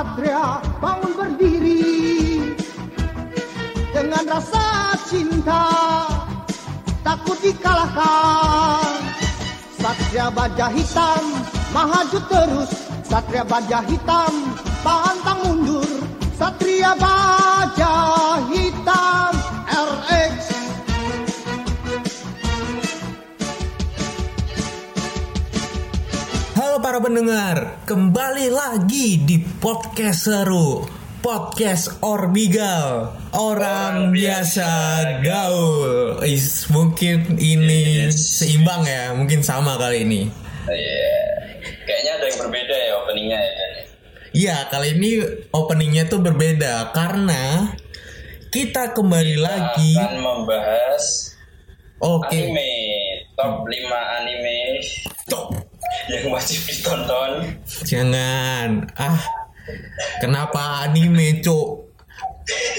Satria bangun berdiri dengan rasa cinta. Takut dikalahkan. Satria baja hitam maju terus. Satria baja hitam pantang mundur. Satria baja Halo para pendengar, kembali lagi di podcast seru Podcast Orbigal Orang biasa gaul Is, Mungkin ini seimbang ya, mungkin sama kali ini Iya. Kayaknya ada yang berbeda ya openingnya ya. Iya, kali ini openingnya tuh berbeda Karena kita kembali lagi Akan membahas Oke, anime top 5 anime. Yang wajib ditonton. jangan Ah, kenapa anime cok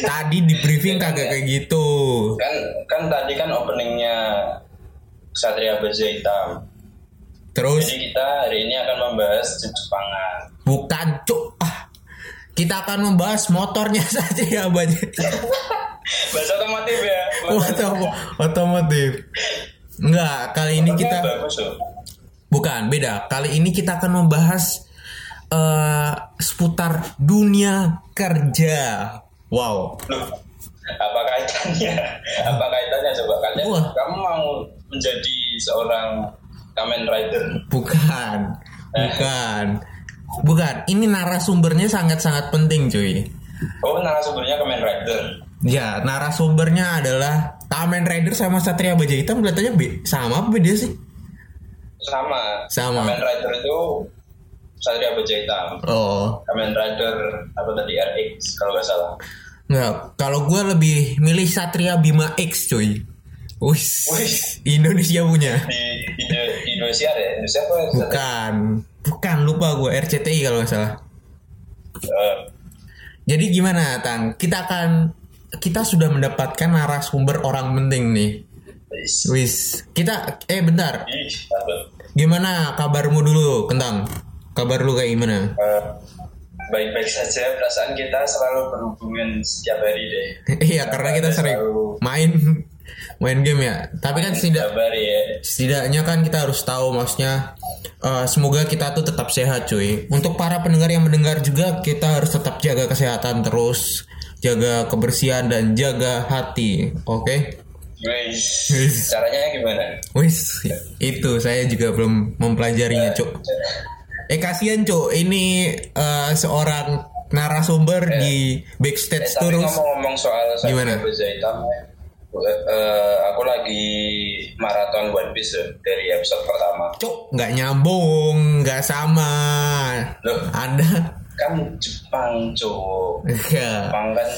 Tadi di briefing kagak kayak gitu Kan kan tadi kan openingnya Satria Baja Hitam. Terus Jadi kita hari ini akan membahas Jepangan. Bukan cuk ah. Kita akan membahas motornya saja ya banyak. Bahasa otomotif ya. Otom- otomotif. Enggak, kali ini kita bagus. Bukan beda. Kali ini kita akan membahas eh seputar dunia kerja. Wow. Apa kaitannya? Apa kaitannya coba kalian? Wah. Kamu mau menjadi seorang Kamen Rider? Bukan. Bukan. Bukan. Ini narasumbernya sangat-sangat penting, cuy. Oh, narasumbernya Kamen Rider. Ya, narasumbernya adalah Kamen Rider sama Satria Baja Hitam kelihatannya sama apa beda sih? Sama. Sama. Kamen Rider itu Satria Baja Hitam. Oh, Kamen Rider apa tadi RX kalau nggak salah. Enggak, kalau gue lebih milih Satria Bima X cuy. Wis, Wih. Indonesia punya. Di, di, di Indonesia ya? Indonesia apa? Bukan, bukan lupa gue RCTI kalau nggak salah. Eh, Jadi gimana, Tang? Kita akan kita sudah mendapatkan narasumber orang penting nih. Wis. Kita eh bentar. Gimana kabarmu dulu, Kentang? Kabar lu kayak gimana? Eh, baik-baik saja perasaan kita selalu berhubungan setiap hari deh. Iya, karena kita sering main main game ya. Tapi kan tidak ya. setidaknya kan kita harus tahu maksudnya eh, semoga kita tuh tetap sehat cuy untuk para pendengar yang mendengar juga kita harus tetap jaga kesehatan terus jaga kebersihan dan jaga hati oke Wis. Wis. Caranya gimana? wis itu saya juga belum mempelajarinya cuk eh kasihan cuk ini eh, seorang narasumber di Eh, backstage tapi terus ngomong-ngomong soal Gimana? Hitam, eh, eh, aku lagi maraton One Piece ya, dari episode pertama. cuk nggak nyambung nggak sama Loh. ada Kan Jepang, cowok. Enggak. Jepang kan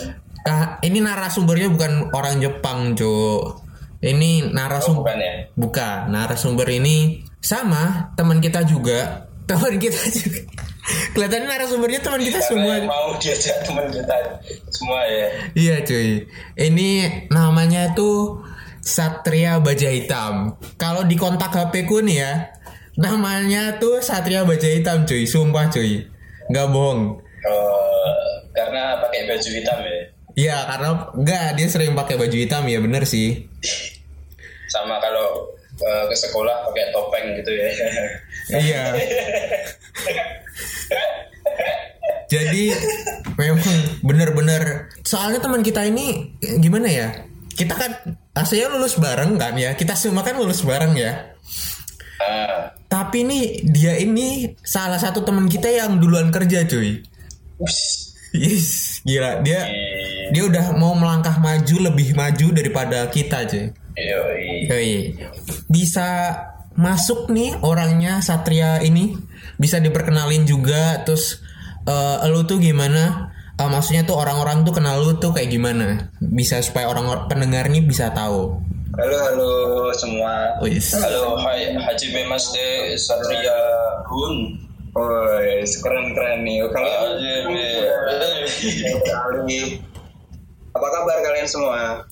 Ah, ini narasumbernya bukan orang Jepang, Cuk. Ini oh, narasumber bukan ya? bukan narasumber ini sama teman kita juga. Teman kita juga. Kelihatannya narasumbernya teman kita Karena semua. mau diajak teman kita semua ya. Iya, cuy. Ini namanya tuh Satria Baja Hitam. Kalau di kontak HP ku nih ya, namanya tuh Satria Baja Hitam, cuy. Sumpah, cuy. Nggak bohong. Eh, karena pakai baju hitam ya. Iya, karena enggak dia sering pakai baju hitam ya, bener sih. Sama kalau eh, ke sekolah pakai topeng gitu ya. Iya. Jadi memang bener-bener soalnya teman kita ini gimana ya? Kita kan aslinya lulus bareng kan ya. Kita semua kan lulus bareng ya. Ah, Tapi nih dia ini salah satu teman kita yang duluan kerja cuy. Yes, gila dia Ih, dia udah mau melangkah maju lebih maju daripada kita cuy. yoi. Yoi. Bisa masuk nih orangnya Satria ini bisa diperkenalin juga terus eh lu tuh gimana Eh, maksudnya tuh orang-orang tuh kenal lu tuh kayak gimana bisa supaya orang pendengar nih bisa tahu Halo halo semua. Wis. Halo hai Haji Memas de Satria Gun. Oh, keren keren nih. Kalau apa kabar kalian semua?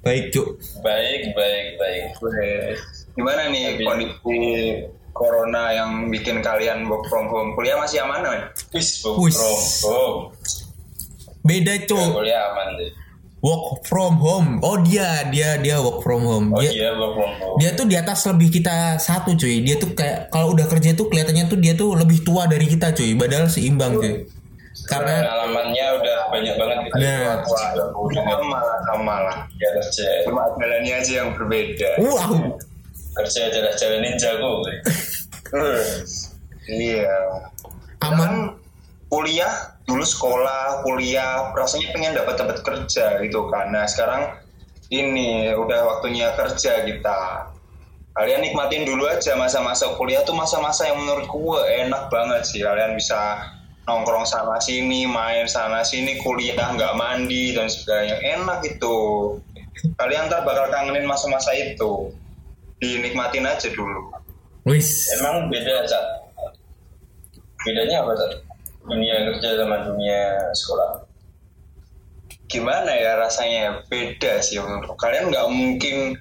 baik cuk Baik baik baik. Gimana nih Tapi- kondisi corona yang bikin kalian work from home kuliah masih aman men? Wis, Wis. bro. Oh, Beda ya, cuk. kuliah aman deh. Work from home. Oh dia dia dia work from home. Oh Dia iya, work from home. dia tuh di atas lebih kita satu cuy. Dia tuh kayak kalau udah kerja tuh kelihatannya tuh dia tuh lebih tua dari kita cuy. Padahal seimbang cuy. Karena pengalamannya udah banyak banget gitu. Nah. Wah, udah Sama lah, sama lah. ya kerja. Cuma jalannya aja yang berbeda. wow. Kerja jalan-jalanin jago. Iya. Aman. Kuliah dulu sekolah kuliah rasanya pengen dapat dapat kerja gitu kan. Nah sekarang ini udah waktunya kerja kita. Kalian nikmatin dulu aja masa-masa kuliah tuh masa-masa yang menurut gue enak banget sih. Kalian bisa nongkrong sana sini main sana sini kuliah nggak mandi dan sebagainya. Enak itu kalian ntar bakal kangenin masa-masa itu. Dinikmatin aja dulu. Wis. Emang beda, Cat? Bedanya apa, Cat? Dunia kerja sama dunia sekolah. gimana ya rasanya? Beda sih menurut kalian nggak mungkin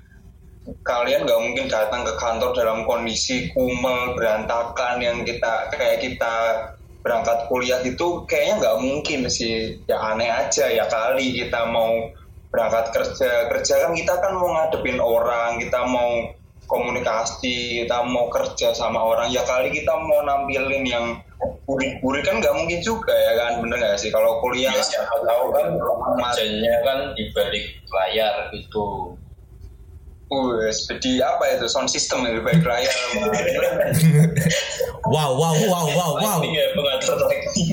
kalian nggak mungkin datang ke kantor dalam kondisi kumel berantakan yang kita kayak kita berangkat kuliah itu kayaknya nggak mungkin sih. Ya aneh aja ya kali kita mau berangkat kerja. Kerja kan kita kan mau ngadepin orang kita mau komunikasi kita mau kerja sama orang ya kali kita mau nampilin yang burik-burik kan nggak mungkin juga ya kan bener nggak sih kalau kuliah Ya, siapa tahu kan kerjanya kan di balik layar gitu. Wih, seperti apa itu sound system yang baik layar Wow wow wow wow wow. Lighting ya, pengatur lighting.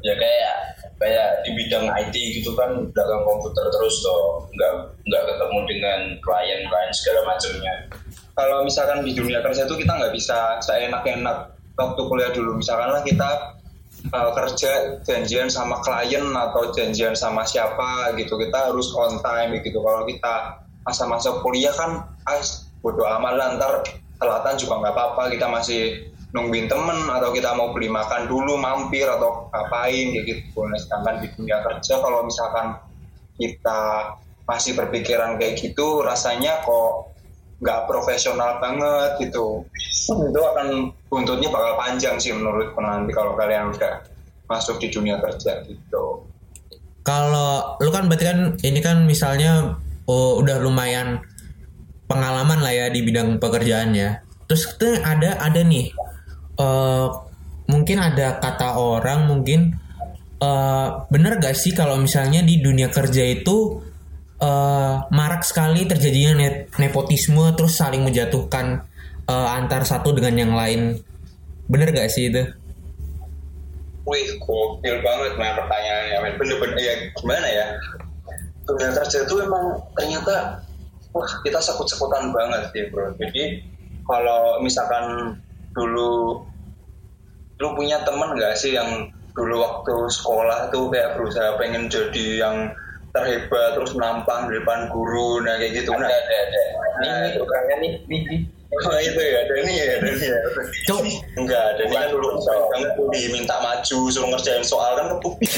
ya kayak kayak di bidang IT gitu kan dagang komputer terus toh nggak nggak ketemu dengan klien-klien segala macamnya. Kalau misalkan di dunia kerja itu kita nggak bisa seenak-enak waktu kuliah dulu. Misalkanlah kita uh, kerja janjian sama klien atau janjian sama siapa gitu. Kita harus on time gitu. Kalau kita masa-masa kuliah kan ah bodo amat lah ntar telatan juga nggak apa-apa. Kita masih nungguin temen atau kita mau beli makan dulu mampir atau ngapain gitu. Nah, sedangkan di dunia kerja kalau misalkan kita masih berpikiran kayak gitu rasanya kok nggak profesional banget gitu itu akan buntutnya bakal panjang sih menurutku nanti kalau kalian udah masuk di dunia kerja gitu Kalau lu kan berarti kan ini kan misalnya oh, udah lumayan pengalaman lah ya di bidang pekerjaan ya. Terus tuh ada ada nih eh, mungkin ada kata orang mungkin eh, bener gak sih kalau misalnya di dunia kerja itu eh, marak sekali terjadinya ne- nepotisme terus saling menjatuhkan eh, antar satu dengan yang lain. Bener gak sih itu? Wih, gokil banget nah pertanyaannya, men. Bener-bener ya gimana ya? Dunia kerja itu emang ternyata wah kita sekut-sekutan banget sih, bro. Jadi kalau misalkan dulu lu punya temen nggak sih yang dulu waktu sekolah tuh kayak berusaha pengen jadi yang terhebat terus nampang di depan guru nah kayak gitu nah Ada ada. Nah, Ini tuh kayak nih nih nih. Oh itu ya, ada ini ya, ada ini ya. Cuk. Enggak, ada ini kan dulu banget tuh diminta maju, suruh ngerjain soal kan kepupin.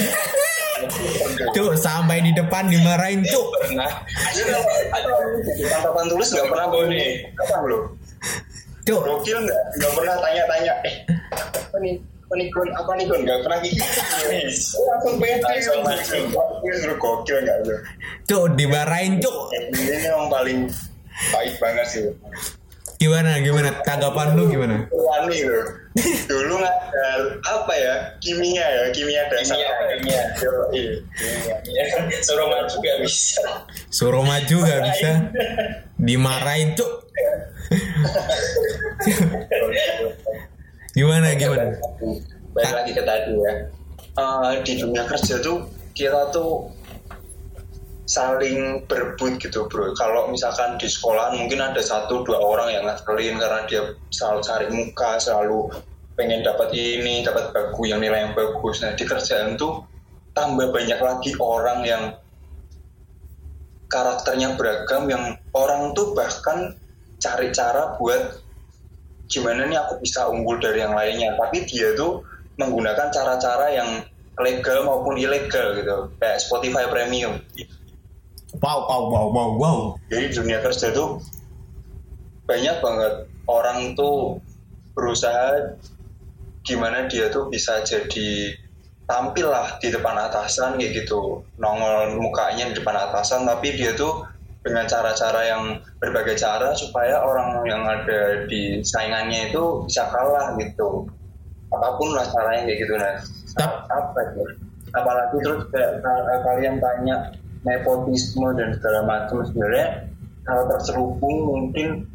Cuk, sampai di depan dimarahin cuk. Pernah. Ada ada di tangkapan tulis nggak pernah bawa nih. Apa lo? Cuk, Gokil nggak? Nggak pernah tanya-tanya. Eh, apa nih? Apa nih Gun? Apa nih Gun? Nggak pernah gitu. Langsung pede. Langsung. Gokil, lu gokil nggak lu? cuk dimarahin cuk. Ini yang paling baik banget sih. Gimana gimana tanggapan lu gimana? Wani loh. Dulu ngajar apa ya? Kimia ya, kimia dasar. Kimia, apa ya? kimia. Kimia. Ya, suruh maju gak bisa. Suruh maju gak bisa. Dimarahin cuk. gimana gimana? Balik lagi ke tadi ya. Eh, di dunia kerja tuh kita tuh saling berebut gitu bro. Kalau misalkan di sekolah mungkin ada satu dua orang yang ngakalin karena dia selalu cari muka, selalu pengen dapat ini, dapat bagus yang nilai yang bagus. Nah di kerjaan tuh tambah banyak lagi orang yang karakternya beragam yang orang tuh bahkan cari cara buat gimana nih aku bisa unggul dari yang lainnya? Tapi dia tuh menggunakan cara-cara yang legal maupun ilegal gitu. Kayak Spotify Premium. Wow wow wow wow wow. jadi dunia kerja tuh banyak banget orang tuh berusaha gimana dia tuh bisa jadi tampil lah di depan atasan kayak gitu. Nongol mukanya di depan atasan tapi dia tuh dengan cara-cara yang berbagai cara supaya orang yang ada di saingannya itu bisa kalah gitu. Apa pun lah caranya kayak gitu nah apa ya apalagi terus kayak ka- kalian tanya nepotisme dan segala macam sebenarnya kalau terselubung mungkin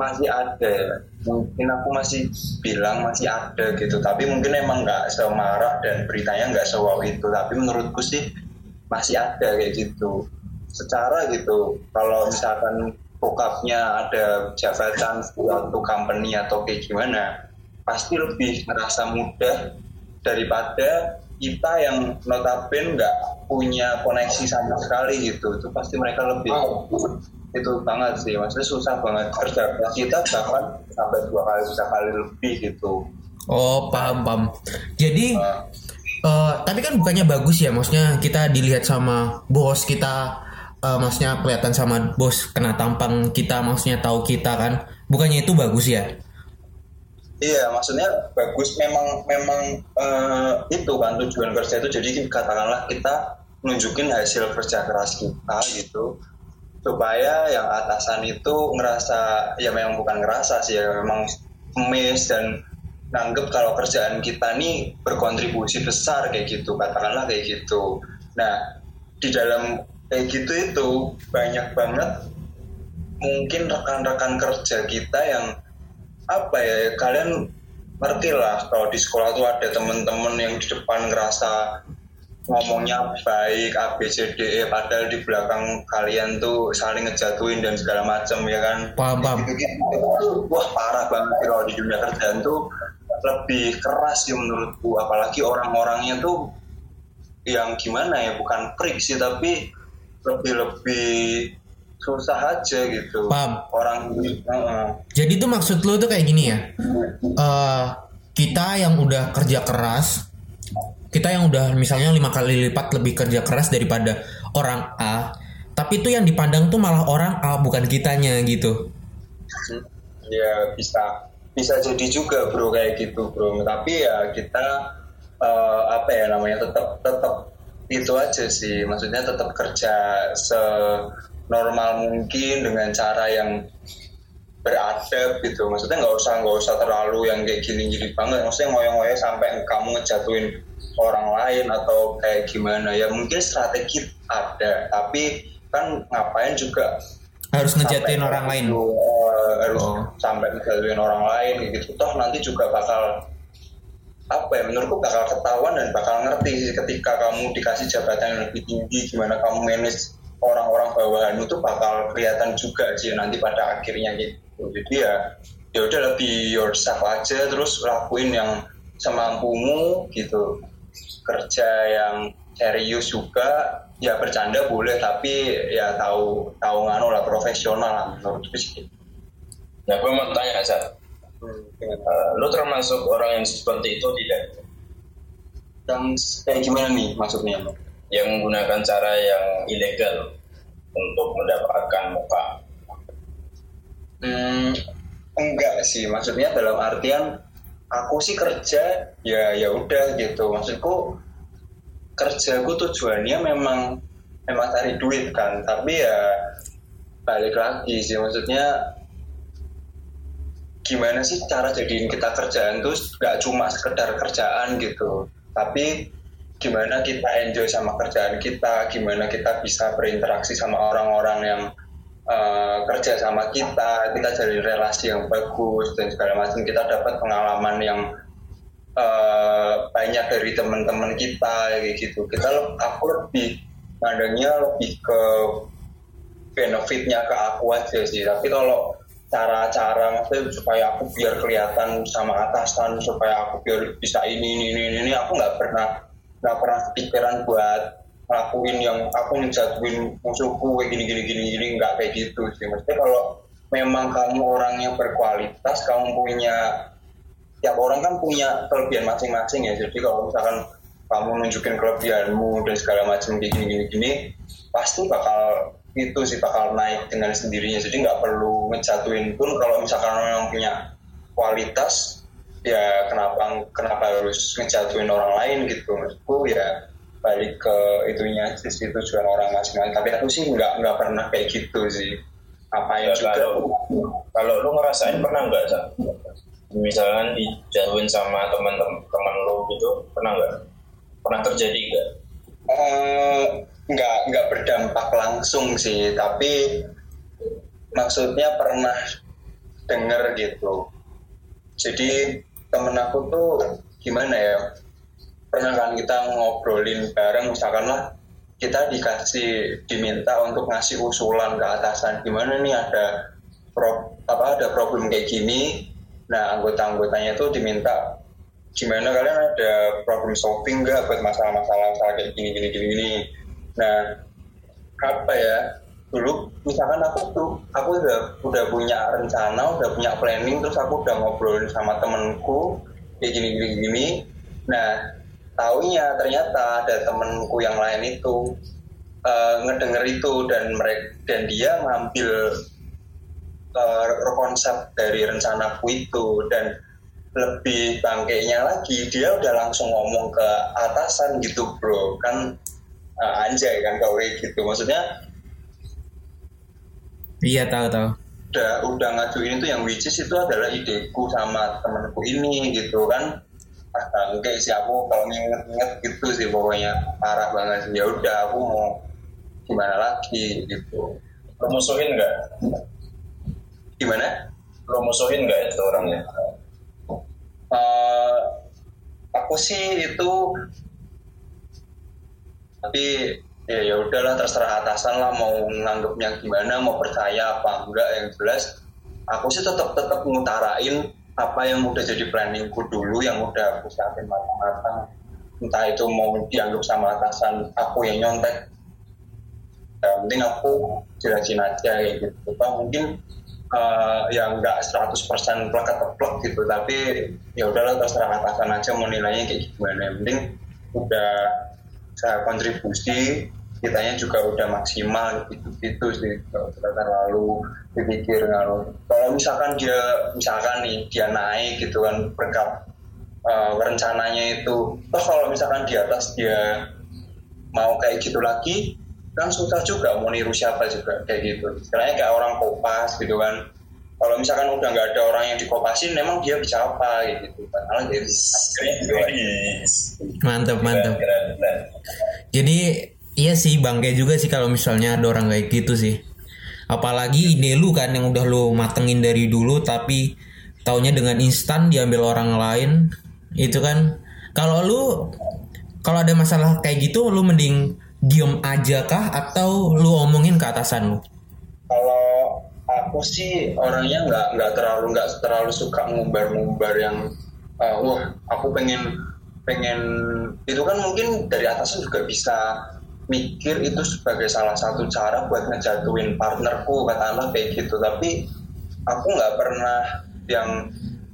masih ada. Mungkin aku masih bilang masih ada gitu tapi mungkin emang nggak semarak dan beritanya nggak sewaw itu. Tapi menurutku sih masih ada kayak gitu secara gitu. Kalau misalkan bokapnya ada jabatan suatu company atau kayak gimana pasti lebih merasa mudah daripada kita yang notabene nggak punya koneksi sama sekali gitu. Itu pasti mereka lebih itu banget sih. Maksudnya susah banget kerja kita bahkan sampai dua kali tiga kali lebih gitu. Oh paham paham. Jadi Nah, eh, tapi kan bukannya bagus ya, maksudnya kita dilihat sama bos kita, eh, maksudnya kelihatan sama bos kena tampang kita, maksudnya tahu kita kan, bukannya itu bagus ya? Iya, maksudnya bagus. Memang memang eh, itu kan tujuan kerja itu. Jadi katakanlah kita nunjukin hasil kerja keras kita gitu. Supaya yang atasan itu ngerasa ya memang bukan ngerasa sih ya memang mes dan nanggep kalau kerjaan kita nih berkontribusi besar kayak gitu. Katakanlah kayak gitu. Nah di dalam kayak gitu itu banyak banget mungkin rekan-rekan kerja kita yang apa ya kalian ngerti lah kalau di sekolah tuh ada temen-temen yang di depan ngerasa ngomongnya baik A B C D E padahal di belakang kalian tuh saling ngejatuhin dan segala macam ya kan Paham, paham. gitu, gitu. wah parah banget kalau di dunia kerjaan tuh lebih keras sih menurutku apalagi orang-orangnya tuh yang gimana ya bukan freak sih tapi lebih lebih susah aja gitu Paham. orang Heeh. Jadi tuh maksud lu tuh kayak gini ya, Eh kita yang udah kerja keras, kita yang udah misalnya lima kali lipat lebih kerja keras daripada orang A, tapi itu yang dipandang tuh malah orang A bukan kitanya gitu. ya bisa bisa jadi juga bro kayak gitu bro tapi ya kita eh, apa ya namanya tetap tetap itu aja sih. Maksudnya tetap kerja senormal mungkin dengan cara yang beradab gitu. Maksudnya nggak usah nggak usah terlalu yang kayak gini-gini banget. Maksudnya ngoyo-ngoyo sampai kamu ngejatuhin orang lain atau kayak gimana. Ya mungkin strategi ada tapi kan ngapain juga Harus ngejatuhin orang lain. gitu, eh, harus Oh. sampai ngejatuhin orang lain gitu. Toh nanti juga bakal apa ya menurutku bakal ketahuan dan bakal ngerti ketika kamu dikasih jabatan yang lebih tinggi gimana kamu manage orang-orang bawahan itu bakal kelihatan juga sih nanti pada akhirnya gitu. Jadi ya ya udah lebih yourself aja terus lakuin yang semampumu gitu. Kerja yang serius juga ya bercanda boleh tapi ya tahu tahu nganu lah profesional lah menurutku sih. Nah, gue mau tanya Zat, Eh, lu termasuk orang yang seperti itu tidak? yang kayak gimana nih maksudnya Yang menggunakan cara yang ilegal untuk mendapatkan muka? Hmm, enggak sih, maksudnya dalam artian aku sih kerja ya ya udah gitu. Maksudku kerjaku tujuannya memang memang cari duit kan, tapi ya balik lagi sih maksudnya gimana sih cara jadiin kita kerjaan tuh nggak cuma sekedar kerjaan gitu, tapi gimana kita enjoy sama kerjaan kita, gimana kita bisa berinteraksi sama orang-orang yang eh, kerja sama kita, kita jadi relasi yang bagus dan segala macam, kita dapat pengalaman yang eh, banyak dari teman-teman kita kayak gitu. Kita aku lebih mandangnya lebih ke benefitnya ke aku aja sih. Tapi kalau cara-cara maksudnya supaya aku biar kelihatan sama atasan, supaya aku biar bisa ini ini ini, ini aku nggak pernah nggak pernah kepikiran buat ngelakuin yang aku ngejatuhin musuhku kayak gini gini gini gini nggak kayak gitu sih. Maksudnya kalau memang kamu orang yang berkualitas, kamu punya tiap orang kan punya kelebihan masing-masing ya. Jadi kalau misalkan kamu nunjukin kelebihanmu dan segala macam kayak gini gini gini, pasti bakal itu sih bakal naik dengan sendirinya. Jadi nggak perlu ngejatuhin pun. Kalau misalkan orang punya kualitas ya kenapa kenapa harus ngejatuhin orang lain gitu? Maksudku ya balik ke itunya sisi tujuan orang masing-masing. Tapi aku sih nggak nggak pernah kayak gitu sih. Apa yang Ya, juga kalau kalau lu ngerasain pernah nggak Sa? misalkan dijauhin sama teman-teman teman lu gitu pernah nggak? Pernah terjadi nggak? Eh, nggak nggak berdampak langsung sih tapi maksudnya pernah denger gitu. Jadi temen aku tuh gimana ya pernah kan kita ngobrolin bareng misalkan lah kita dikasih diminta untuk ngasih usulan ke atasan gimana nih ada pro, apa ada problem kayak gini? Nah anggota-anggotanya tuh diminta gimana kalian ada problem solving nggak buat masalah-masalah masalah kayak gini gini gini gini nah apa ya? Dulu misalkan aku tuh aku udah udah punya rencana udah punya planning terus aku udah ngobrolin sama temenku kayak gini gini gini. Nah taunya ternyata ada temenku yang lain itu eh, ngedenger itu dan mereka dan dia ngambil eh, konsep dari rencanaku itu dan lebih bangkainya lagi dia udah langsung ngomong ke atasan gitu bro. Kan eh, anjay kan kalau kayak gitu. Maksudnya Iya tahu tahu. udah udah ngajuin itu yang which is itu adalah ideku sama temenku ini gitu kan. Ah enggak sih aku kalau inget-inget gitu sih pokoknya. Parah banget sih. Ya udah aku mau gimana lagi gitu. Lu musuhin nggak? Gimana? Lu musuhin nggak itu orangnya? Eh, aku sih itu tapi ya ya udahlah terserah atasan lah mau nganggapnya gimana mau percaya apa enggak yang jelas aku sih tetap tetap ngutarain apa yang udah jadi planningku dulu yang udah aku siapin matang-matang. Entah itu mau dianggap sama atasan aku yang nyontek. Yang penting aku jelasin aja kayak gitu. Bang, mungkin eh, ya nggak 100% plek atau gitu tapi ya udahlah terserah atasan aja mau nilainya kayak gimana. Yang penting udah saya kontribusi kitanya juga udah maksimal gitu gitu sih kalau terlalu dipikir kalau kalau misalkan dia misalkan nih dia naik gitu kan berkat eh, rencananya itu. Terus kalau misalkan di atas dia mau kayak gitu lagi kan susah juga mau niru siapa juga kayak gitu. Istilahnya kayak orang kopas gitu kan kalau misalkan udah nggak ada orang yang dikopasin memang dia bisa apa gitu Malah dia bisa. Mantap mantap. Jadi iya sih bangke juga sih kalau misalnya ada orang kayak gitu sih. Apalagi ide lu kan yang udah lu matengin dari dulu tapi taunya dengan instan diambil orang lain itu kan kalau lu kalau ada masalah kayak gitu lu mending diem aja kah atau lu omongin ke atasan lu? kalau aku sih orangnya nggak nggak terlalu nggak terlalu suka ngumbar-ngumbar yang uh, wah aku pengen pengen itu kan mungkin dari atasan juga bisa mikir itu sebagai salah satu cara buat ngejatuhin partnerku katakanlah kayak gitu. Tapi aku nggak pernah yang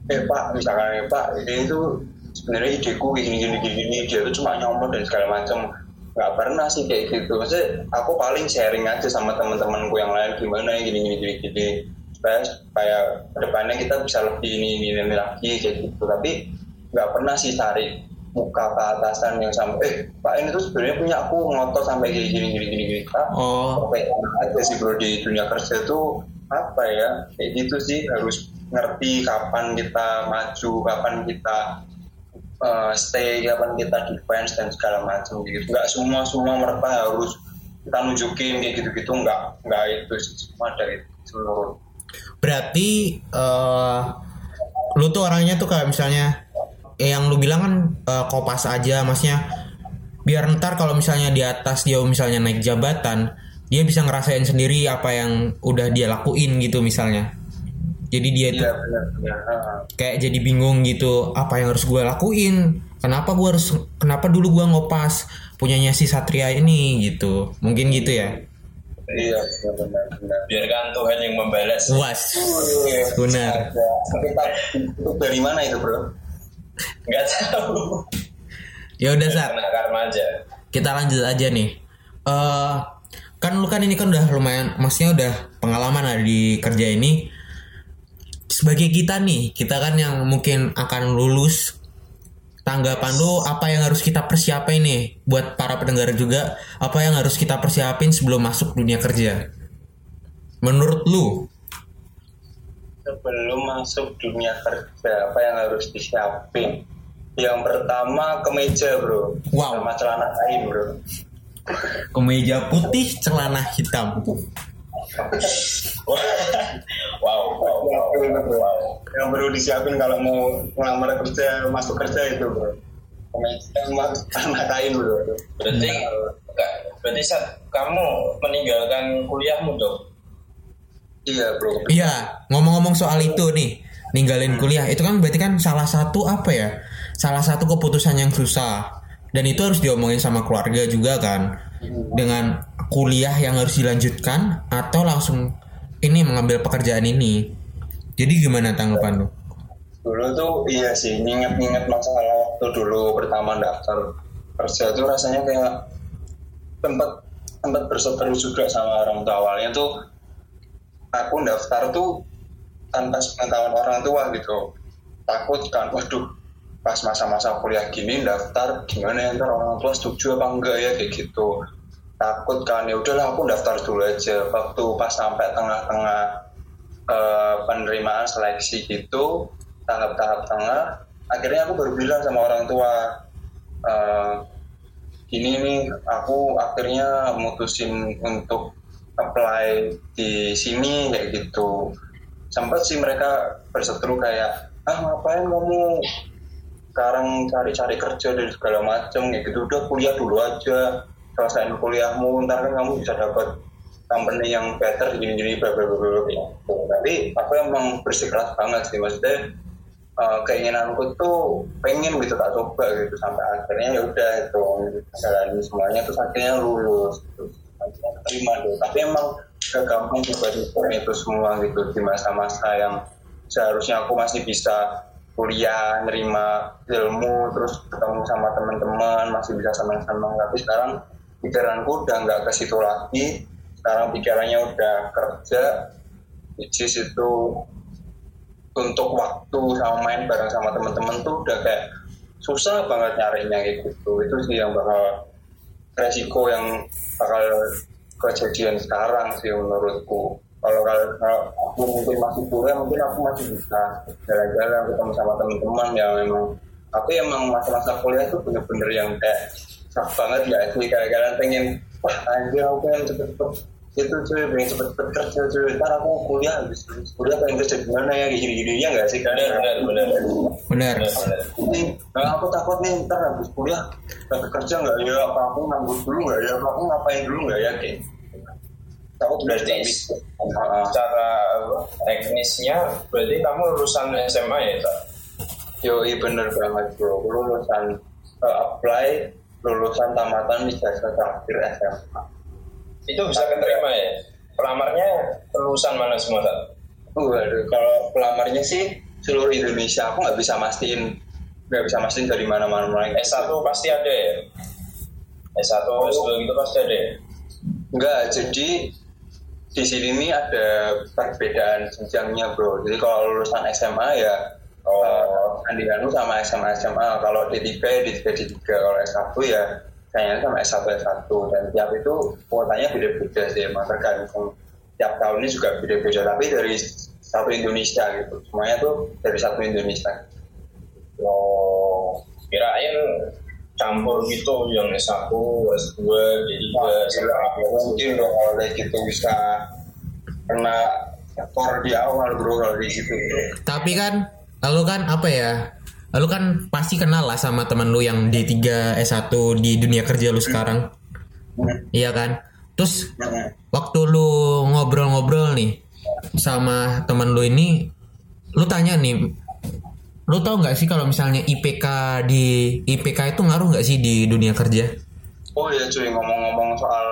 eh pak misalkan eh, pak ini itu sebenarnya ideku gini gini gini dia tuh cuma nyomot dan segala macam nggak pernah sih kayak gitu. Maksudnya aku paling sharing aja sama teman-temanku yang lain gimana ya gini gini gini gini. Supaya supaya ke depannya kita bisa lebih ini ini, ini lagi kayak gitu. Tapi nggak pernah sih cari muka ke atasan yang sampai eh pak ini tuh sebenarnya punya aku ngotot sampai gini gini gini gini gini. Kak, Oh, sampai aja sih bro di dunia kerja tuh apa ya? Kayak gitu sih harus ngerti kapan kita maju kapan kita uh, stay kapan kita defense dan segala macam gitu. Nggak semua semua mereka harus kita nunjukin kayak gitu gitu nggak nggak itu semua dari seluruh. Berarti eh lu tuh orangnya tuh kayak misalnya eh, yang lu bilang kan eh, kopas aja. Maksudnya biar ntar kalau misalnya di atas dia misalnya naik jabatan dia bisa ngerasain sendiri apa yang udah dia lakuin gitu misalnya jadi dia tuh iya benar benar. Ah, kayak jadi bingung gitu apa yang harus gue lakuin? Kenapa gue harus kenapa dulu gue ngopas punyanya si Satria ini gitu. Mungkin gitu ya? Iya benar benar benar. Biarkan Tuhan yang membalas. Was. Benar. Ada. kita itu dari mana itu bro? Nggak tahu. Ya udah Sat. Karma aja. Kita lanjut aja nih. Eh kan lu kan ini kan udah lumayan maksudnya udah pengalaman lah di kerja ini sebagai kita nih, kita kan yang mungkin akan lulus tanggapan lu apa yang harus kita persiapin nih buat para pendengar juga? Apa yang harus kita persiapin sebelum masuk dunia kerja? Menurut lu? Sebelum masuk dunia kerja apa yang harus disiapin? Yang pertama kemeja bro. Wow. sama celana kain bro. Kemeja putih celana hitam wow, wow. yang perlu disiapin kalau mau ngelamar kerja masuk kerja itu bro. Sama kain bro. Berarti enggak, berarti saat kamu meninggalkan kuliahmu dong. iya bro. Iya ngomong-ngomong soal itu nih ninggalin kuliah itu kan berarti kan salah satu apa ya salah satu keputusan yang susah. Dan itu harus diomongin sama keluarga juga kan. Dengan kuliah yang harus dilanjutkan atau langsung ini mengambil pekerjaan ini jadi gimana tanggapan lu? Dulu tuh iya sih nginget-nginget masalah waktu dulu pertama daftar kerja tuh rasanya kayak tempat tempat berseteru juga sama orang tua. Awalnya tuh aku daftar tuh tanpa sepengetahuan orang tua gitu. Takut kan waduh pas masa-masa kuliah gini daftar gimana ya ntar orang tua setuju apa enggak ya? Kayak gitu. Takut kan ya udahlah aku daftar dulu aja. Waktu pas sampai tengah-tengah eh, penerimaan seleksi gitu tahap-tahap tengah. Akhirnya aku baru bilang sama orang tua eh, gini nih aku akhirnya mutusin untuk apply di sini kayak gitu. Sempat sih mereka berseteru kayak ah ngapain kamu sekarang cari-cari kerja dan segala macam kayak gitu. Udah kuliah dulu aja selesaiin kuliahmu ntar kan kamu bisa dapat company yang better gini-gini bla bla bla bla gitu. tapi aku emang bersikeras banget sih maksudnya eh, keinginanku tuh pengen gitu tak coba gitu sampai akhirnya ya udah itu jalani semuanya terus akhirnya lulus akhirnya terima deh tapi emang gak gampang juga itu semua gitu di masa-masa yang seharusnya aku masih bisa kuliah nerima ilmu terus ketemu sama teman-teman masih bisa senang-senang. Tapi sekarang pikiranku udah nggak ke situ lagi sekarang pikirannya udah kerja which is itu untuk waktu sama main bareng sama teman-teman tuh udah kayak susah banget nyarinya kayak gitu. Itu sih yang bakal resiko yang bakal kejadian sekarang sih menurutku. Kalau kalau aku mungkin masih kuliah mungkin aku masih bisa jalan-jalan ketemu sama teman-teman yang memang tapi emang masa-masa kuliah tuh bener-bener yang kayak sak banget ya sih. Kayak kalian pengen anjir aku pengen cepet-cepet itu cuy. Pengen cepet-cepet kerja cuy. Ntar aku kuliah habis kuliah pengen kerja di mana ya? Kayak gini-gini ya nggak sih? Benar, benar, benar. benar nah, aku takut nih ntar habis kuliah dapat kerja nggak ya? Apa aku nganggur dulu nggak ya? Apa aku ngapain dulu nggak ya? Kayak takut Berarti Ah, secara teknisnya berarti kamu lulusan SMA ya, Kak? yo iya bener banget bro. Lulusan eh, apply lulusan tamatan ijazah terakhir SMA Itu bisa keterima ya? Pelamarnya lulusan mana semua, Kak? Waduh, kalau pelamarnya sih seluruh Indonesia aku nggak bisa mastiin nggak bisa mastiin dari mana-mana mana S1 pasti ada ya? S1, S2 gitu pasti ada ya? Enggak, jadi di sini nih ada perbedaan jenjangnya bro. Jadi kalau lulusan SMA ya Oh. oh. Andikanu sama SMA SMA. Kalau D3 ya D3 D3. Kalau S1 ya kayaknya sama S1 S1 dan tiap itu kuotanya beda-beda sih emang tergantung tiap tahun ini juga beda-beda tapi dari satu Indonesia gitu semuanya tuh dari satu Indonesia Oh, kirain campur gitu yang S1, S2, D3, S4. mungkin dong kalau kayak gitu bisa kena skor di awal bro kalau di situ tapi kan lalu kan apa ya? Lalu kan pasti kenal lah sama teman lu yang D3 S1 di dunia kerja lu sekarang. Iya kan? Terus waktu lu ngobrol-ngobrol nih sama teman lu ini lu tanya nih lu tau nggak sih kalau misalnya IPK di IPK itu ngaruh nggak sih di dunia kerja? Oh ya cuy ngomong-ngomong soal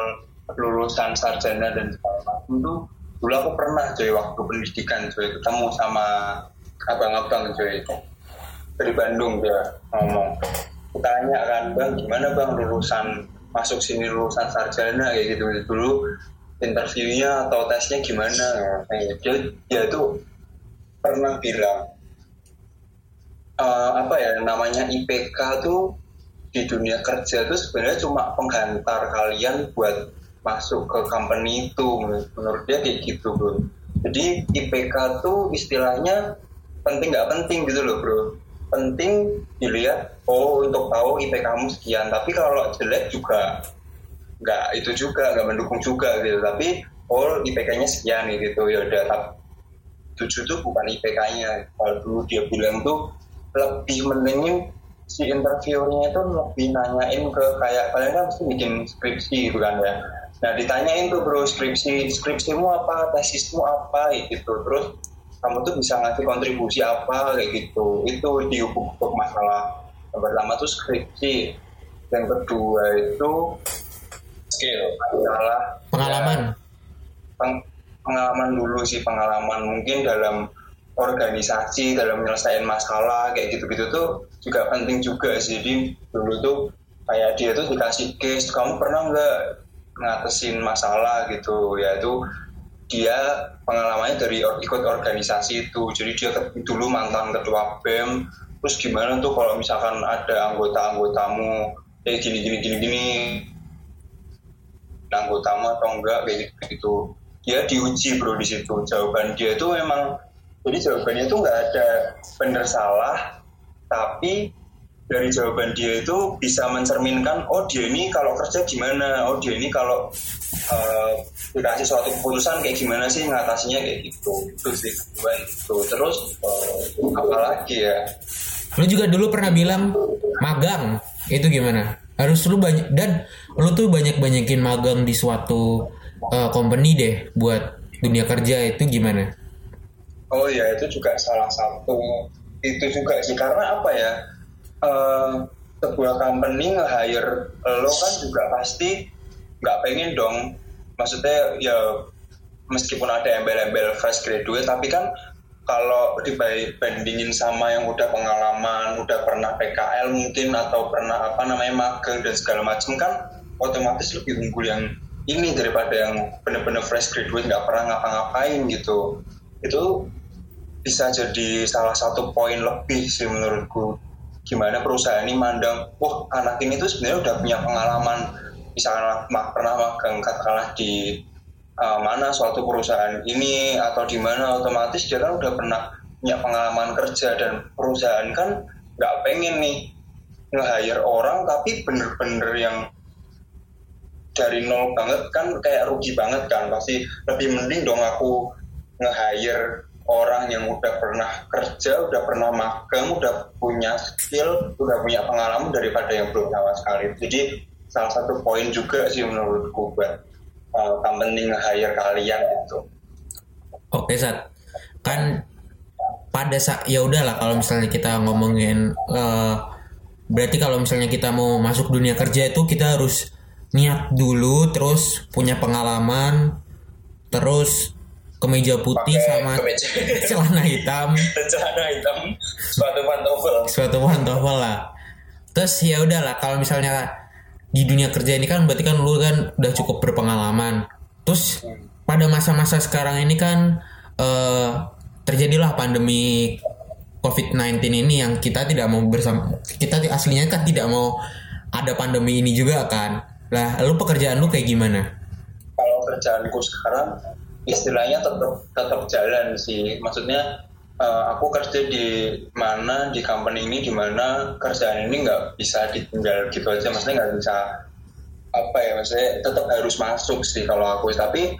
lulusan sarjana dan segala macam tuh dulu aku pernah cuy waktu pendidikan cuy ketemu sama abang-abang cuy. Dari Bandung dia ngomong. Tanya kan bang gimana bang lulusan masuk sini lulusan sarjana? Kayak gitu. Dulu interviewnya atau tesnya gimana? Kayak dia dia tuh pernah bilang eh, apa ya namanya IPK tuh di dunia kerja itu sebenarnya cuma penghantar kalian buat masuk ke company itu menurut dia kayak gitu bro jadi IPK tuh istilahnya penting nggak penting gitu loh bro. Penting dilihat oh untuk tahu IP kamu sekian. Tapi kalau jelek juga nggak itu juga nggak mendukung juga gitu. Tapi oh IPK-nya sekian gitu. Ya udah tujuh tuh bukan IPK-nya kalau dulu dia bilang tuh lebih mendingin si interviewnya itu lebih nanyain ke kayak kalian kan mesti bikin skripsi gitu kan ya. Nah ditanyain tuh bro skripsi skripsimu apa tesismu apa gitu. Terus kamu tuh bisa ngasih kontribusi apa kayak gitu. Itu di hukum masalah yang pertama tuh skripsi. Yang kedua itu skill. masalah Pengalaman. ya, peng- pengalaman dulu sih pengalaman mungkin dalam organisasi dalam menyelesaikan masalah kayak gitu-gitu tuh juga penting juga sih. Jadi dulu tuh kayak dia tuh dikasih case kamu pernah nggak ngatasin masalah? gitu. Ya itu dia pengalamannya dari ikut organisasi itu. Jadi dia dulu mantan ketua bem terus gimana tuh kalau misalkan ada anggota-anggotamu kayak gini gini gini gini anggotamu atau enggak? Kayak gitu, dia diuji bro di situ. Jawaban dia itu memang jadi jawabannya itu nggak ada benar salah tapi dari jawaban dia itu bisa mencerminkan oh dia ini kalau kerja gimana oh dia ini kalau eh, dikasih suatu keputusan kayak gimana sih ngatasinya kayak gitu itu sih itu terus eh, apalagi ya Lu juga dulu pernah bilang magang. Itu gimana? Harus lu banyak dan lu tuh banyak-banyakin magang di suatu uh, company deh buat dunia kerja itu gimana? Oh ya itu juga salah satu itu juga sih karena apa ya eh, sebuah company nge-hire lo kan juga pasti nggak pengen dong. Maksudnya ya meskipun ada embel-embel fresh graduate tapi kan kalau dibandingin sama yang udah pengalaman udah pernah PKL mungkin atau pernah apa namanya magang dan segala macam kan otomatis lebih unggul yang ini daripada yang bener-bener fresh graduate nggak pernah ngapa-ngapain gitu. Itu bisa jadi salah satu poin lebih sih menurutku gimana perusahaan ini mandang wah anak ini tuh sebenarnya udah punya pengalaman. Misalnya ma- pernah magang katakanlah di uh, mana suatu perusahaan ini atau di mana otomatis dia kan udah pernah punya pengalaman kerja dan perusahaan kan nggak pengen nih nge-hire orang tapi bener-bener yang dari nol banget kan kayak rugi banget kan. Pasti lebih mending dong aku nge-hire orang yang udah pernah kerja, udah pernah magang, udah punya skill, udah punya pengalaman daripada yang belum sama sekali. Jadi salah satu poin juga sih menurutku buat uh, company nge-hire kalian gitu. Oke Sat, kan pada saat ya udahlah kalau misalnya kita ngomongin eh, berarti kalau misalnya kita mau masuk dunia kerja itu kita harus niat dulu, terus punya pengalaman, terus kemeja putih Pakai sama kemeja. celana hitam, dan celana hitam sepatu pantofel suatu pantofel lah. Terus ya udahlah kalau misalnya di dunia kerja ini kan berarti kan lu kan udah cukup berpengalaman. Terus pada masa-masa sekarang ini kan eh, terjadilah pandemi COVID-19 ini yang kita tidak mau bersama kita aslinya kan tidak mau ada pandemi ini juga kan. Lah, lu pekerjaan lu kayak gimana? Kalau kerjaanku sekarang istilahnya tetap tetap jalan sih. Maksudnya uh, aku kerja di mana di company ini di mana kerjaan ini nggak bisa ditinggal gitu aja. Maksudnya nggak bisa apa ya maksudnya tetap harus masuk sih kalau aku tapi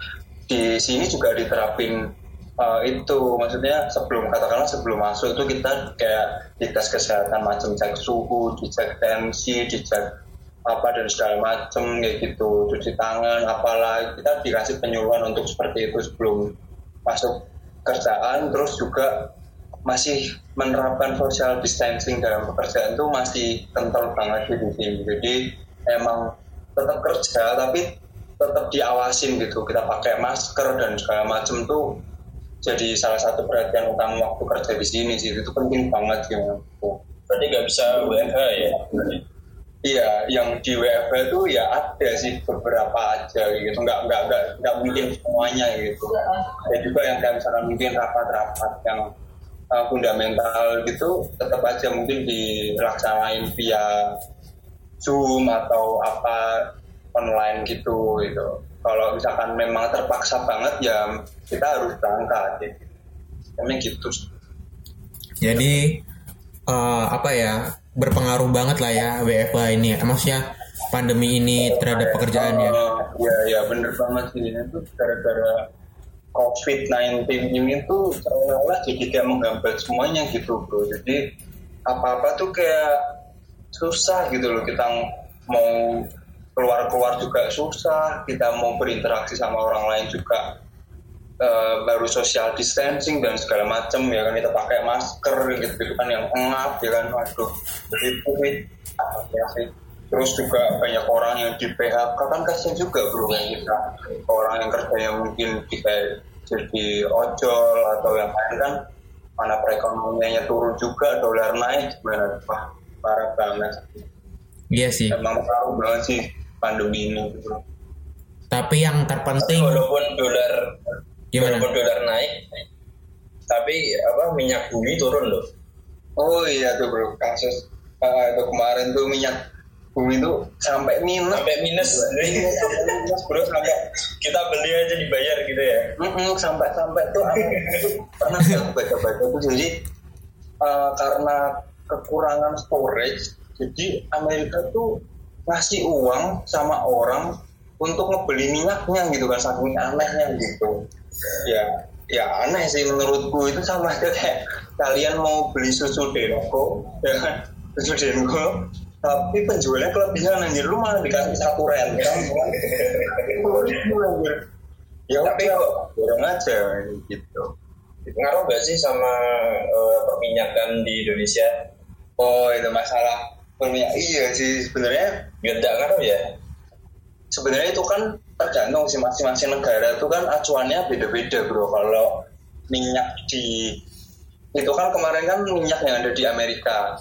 di sini juga diterapin uh, itu maksudnya sebelum katakanlah sebelum masuk itu kita kayak dites kesehatan macam cek suhu dicek tensi dicek apa dan segala macam kayak gitu. Cuci tangan apalah. Kita dikasih penyuluhan untuk seperti itu sebelum masuk kerjaan. Terus juga masih menerapkan social distancing dalam pekerjaan itu masih kental banget di sini jadi emang tetap kerja tapi tetap diawasin gitu. Kita pakai masker dan segala macam tuh jadi salah satu perhatian utama waktu kerja di sini sih itu penting banget menurutku. berarti nggak bisa WFH ya Iya, yang di WFH itu ya ada sih beberapa aja gitu, nggak nggak nggak nggak mungkin semuanya gitu. Ada juga yang kayak misalkan mungkin rapat-rapat yang uh, fundamental gitu tetap aja mungkin dilaksanain via zoom atau apa online gitu gitu kalau misalkan memang terpaksa banget ya kita harus berangkat gitu. Emang gitu Jadi eh, apa ya berpengaruh banget lah ya WFH ini. Maksudnya pandemi ini terhadap pekerjaan ya. Ya ya bener banget sih ini tuh gara-gara COVID-19 ini tuh seolah-olah jadi kayak menghambat semuanya gitu bro jadi apa-apa tuh kayak susah gitu loh kita mau keluar-keluar juga susah kita mau berinteraksi sama orang lain juga eh, baru social distancing dan segala macam ya kan. Kita pakai masker gitu, gitu kan yang engap ya kan. Waduh jadi covid ya sih. Terus juga banyak orang yang di PHK kan kasihan juga bro kayak kita. Orang yang kerjanya mungkin kita jadi ojol atau yang lain kan mana perekonomiannya turun juga dolar naik gimana? Wah parah banget. Iya sih. emang parah banget sih pandemi ini gitu. Tapi yang terpenting walaupun dolar Gimana? walaupun dolar naik tapi apa minyak bumi turun loh. Oh iya tuh bro. Kasus uh, itu kemarin tuh minyak bumi tuh sampai minus. Sampai minus. Minus bro sampai kita beli aja dibayar gitu ya? Mm-mm, sampai sampai tuh pernah nggak baca-baca tuh? Jadi uh, karena kekurangan storage jadi Amerika tuh ngasih uang sama orang untuk ngebeli minyaknya gitu kan saking anehnya gitu. Ya ya aneh sih menurutku itu sama aja kayak kalian mau beli susu Denko ya kan? Susu Denko tapi penjualnya kelebihan anjir. Lu malah dikasih satu rent kan? Ya Tapi kok- dorong aja gitu. Ngaruh gak sih sama eh, perminyakan di Indonesia? Oh itu masalah perminyak. Iya sih sebenarnya nggak ngaruh ya sebenarnya itu kan tergantung sih masing-masing negara itu kan acuannya beda-beda bro. Kalau minyak di itu kan kemarin kan minyak yang ada di Amerika.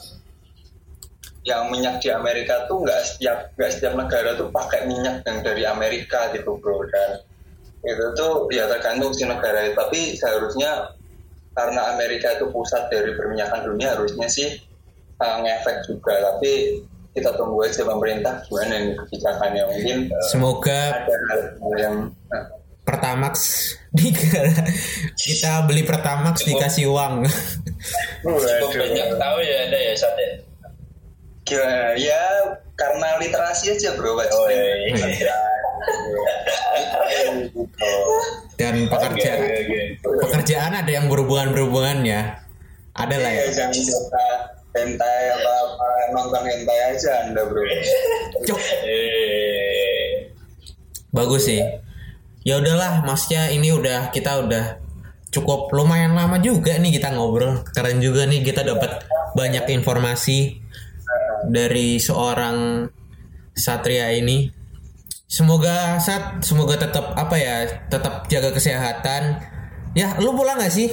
Yang minyak di Amerika tuh nggak setiap nggak setiap negara tuh pakai minyak yang dari Amerika gitu bro. Dan itu tuh ya tergantung si negara. Itu tapi seharusnya karena Amerika itu pusat dari perminyakan dunia harusnya sih uh, ngefek juga. Tapi kita tunggu aja pemerintah gimana nih kebijakannya mungkin uh, semoga ada hal yang uh, Pertamax di kita beli Pertamax dikasih uang. cukup banyak tahu ya ada ya saat ya gimana ya karena literasi aja bro Pak. Oh, iya, iya. Gitu. Dan pekerjaan Oke, oke, oke. pekerjaan ada yang berhubungan berhubungan ya. Ada lah ya. Iya, jangan hentai apa apa nonton hentai aja anda bro Cuk. Eh, Bagus sih. Ya udahlah, maksudnya ini udah kita udah cukup lumayan lama juga nih kita ngobrol. Keren juga nih kita dapat banyak informasi dari seorang Satria ini. Semoga Sat, semoga tetap apa ya, tetap jaga kesehatan. Ya, lu pulang gak sih?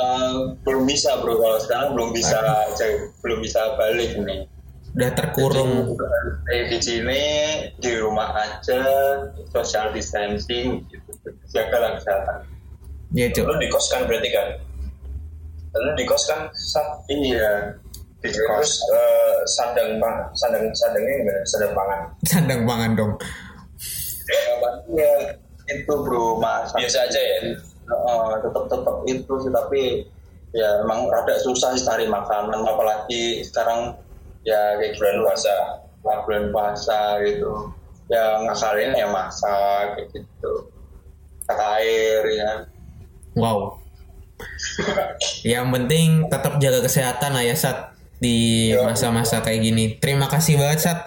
Eh, belum bisa bro. Kalau sekarang belum bisa belum bisa balik nih. Udah terkurung. Stay di sini di rumah aja social distancing gitu jagalah kesehatan. Ya, Cuk. lu di kos kan berarti kan? Lu di kos kan Sat? iya. di kos. Eh, sandang pa- sandang sandangnya gimana? Sandang pangan. Sandang pangan dong. ya itu bro mas. Biasa aja ya tetap tetap itu sih tapi ya emang rada susah sih cari makanan apalagi sekarang ya kayak bulan puasa lah, bulan puasa gitu ya ngakalin ya masak kayak gitu air ya Wow. Yang penting tetap jaga kesehatan lah ya Sat di masa-masa kayak gini. Terima kasih banget Sat.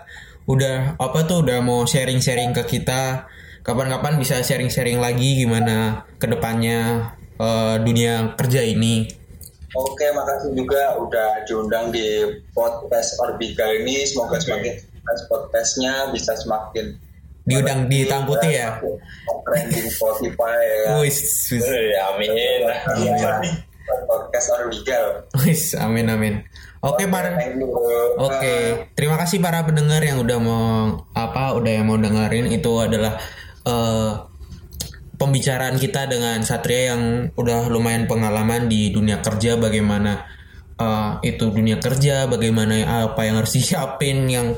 Udah apa tuh udah mau sharing-sharing ke kita. Kapan-kapan bisa sharing-sharing lagi gimana ke depannya eh, dunia kerja ini. Oke, makasih juga udah diundang di podcast Orbika ini. Semoga semakin podcastnya bisa semakin Diundang di Hitam Putih ya. trending Spotify ya. Wis, wis, amin Iya, podcast Orbika. wis, amin amin. Oke, para bro. Oke, terima kasih para pendengar yang udah mau apa udah yang mau dengerin itu adalah eh, pembicaraan kita dengan Satria yang udah lumayan pengalaman di dunia kerja bagaimana uh, itu dunia kerja bagaimana apa yang harus disiapin yang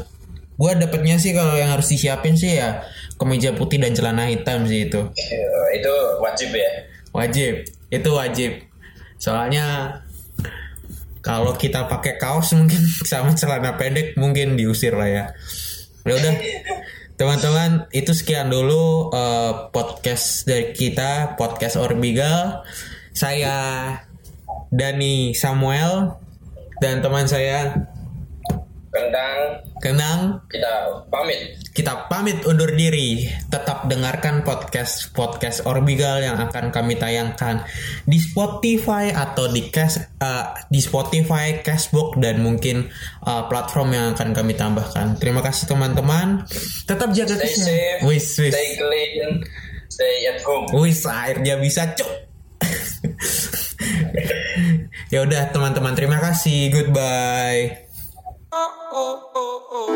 gue dapetnya sih kalau yang harus disiapin sih ya kemeja putih dan celana hitam sih itu. Eh, itu wajib ya? Wajib itu wajib. Soalnya kalau kita pakai kaos mungkin sama celana pendek mungkin diusir lah ya. Ya udah teman-teman itu sekian dulu eh, podcast dari kita podcast Orbigal. Saya Dani Samuel dan teman saya Kentang Kenang kita pamit kita pamit undur diri. Tetap dengarkan podcast podcast Orbigal yang akan kami tayangkan di Spotify atau di Cash eh, di Spotify, Cashbox dan mungkin eh, platform yang akan kami tambahkan. Terima kasih teman-teman. Tetap jaga stay kesehatan. safe Wis wis. stay clean stay at home Wis akhirnya bisa cuk. ya udah teman-teman terima kasih. Goodbye. oh, oh, oh, oh.